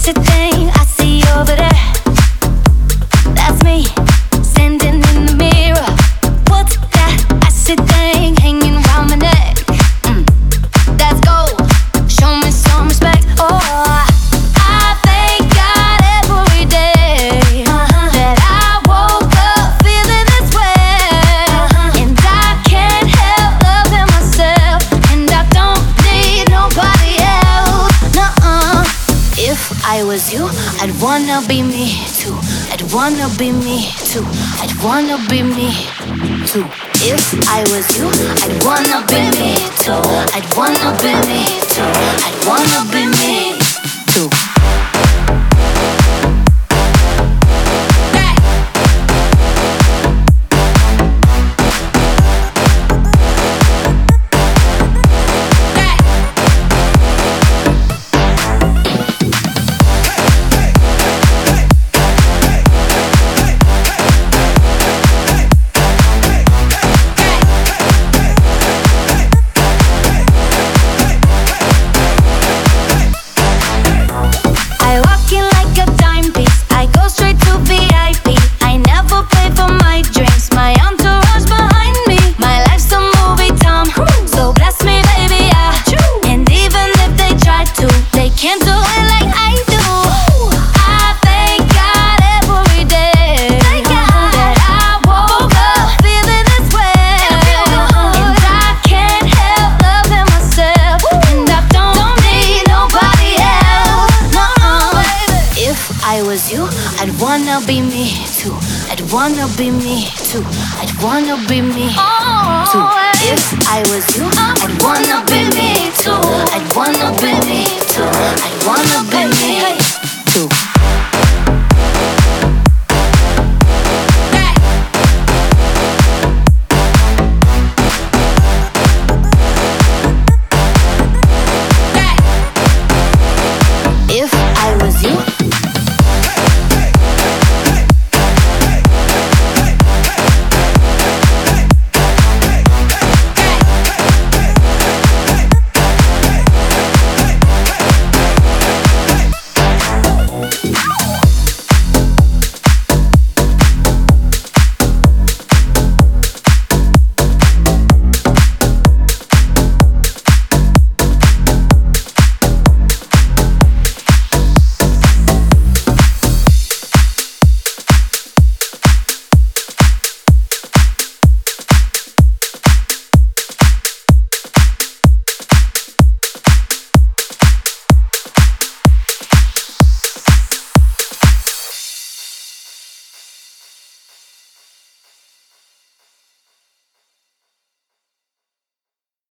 What you think I see over there? That's me. was you, I'd wanna be me too. I'd wanna be me too. I'd wanna be me too. If I was you, I'd wanna be me too. I'd wanna be me too. I'd wanna be me. you. I'd wanna be me too. I'd wanna be me too. I'd wanna be me oh, too. If I was you.